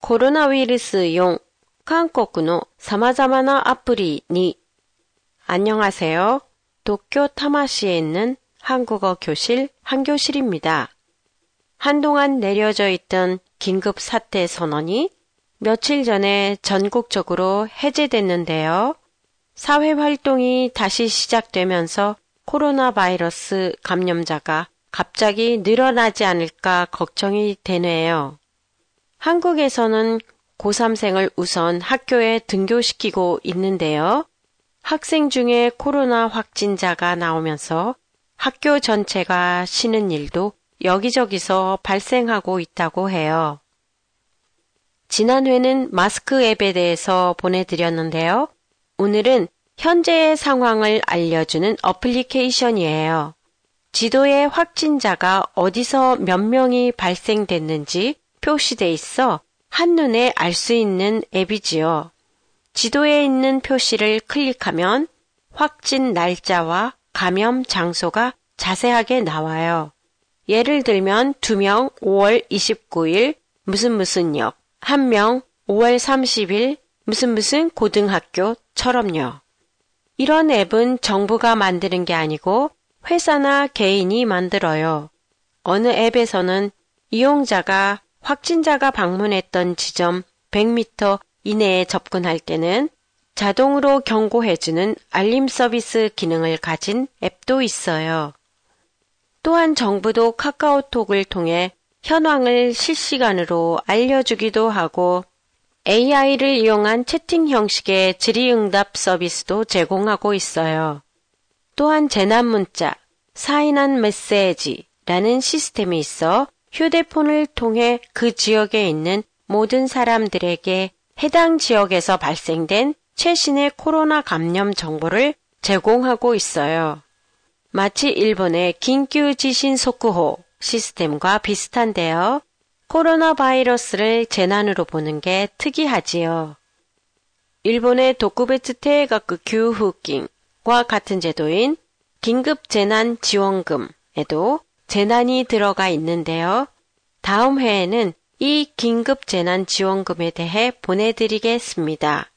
コロナウイルス用韓国の様々なアプリに 안녕하세요. 도쿄 타마시에 있는 한국어 교실 한교실입니다. 한동안 내려져 있던 긴급 사태 선언이 며칠 전에 전국적으로 해제됐는데요. 사회 활동이 다시 시작되면서 코로나 바이러스 감염자가 갑자기 늘어나지 않을까 걱정이 되네요. 한국에서는 고3생을 우선 학교에 등교시키고 있는데요. 학생 중에 코로나 확진자가 나오면서 학교 전체가 쉬는 일도 여기저기서 발생하고 있다고 해요. 지난 회는 마스크 앱에 대해서 보내드렸는데요. 오늘은 현재의 상황을 알려주는 어플리케이션이에요. 지도에 확진자가 어디서 몇 명이 발생됐는지 표시돼 있어 한눈에 알 수 있는 앱이지요. 지도에 있는 표시를 클릭하면 확진 날짜와 감염 장소가 자세하게 나와요. 예를 들면 2명 5월 29일 무슨 무슨 역, 1명 5월 30일 무슨 무슨 고등학교처럼요. 이런 앱은 정부가 만드는 게 아니고 회사나 개인이 만들어요. 어느 앱에서는 이용자가 확진자가 방문했던 지점 100m 이내에 접근할 때는 자동으로 경고해주는 알림 서비스 기능을 가진 앱도 있어요. 또한 정부도 카카오톡을 통해 현황을 실시간으로 알려주기도 하고 AI를 이용한 채팅 형식의 질의응답 서비스도 제공하고 있어요. 또한 재난문자, 사인한 메시지라는 시스템이 있어 휴대폰을 통해 그 지역에 있는 모든 사람들에게 해당 지역에서 발생된 최신의 코로나 감염 정보를 제공하고 있어요. 마치 일본의 긴急 지신 속구호 시스템과 비슷한데요. 코로나 바이러스를 재난으로 보는 게 특이하지요. 일본의 도쿠베츠 테이가쿠 규후킹과 같은 제도인 긴급 재난 지원금에도 재난이 들어가 있는데요. 다음 회에는 이 긴급 재난 지원금에 대해 보내드리겠습니다.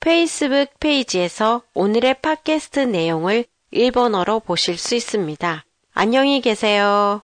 페이스북 페이지에서 오늘의 팟캐스트 내용을 일본어로 보실 수 있습니다. 안녕히 계세요.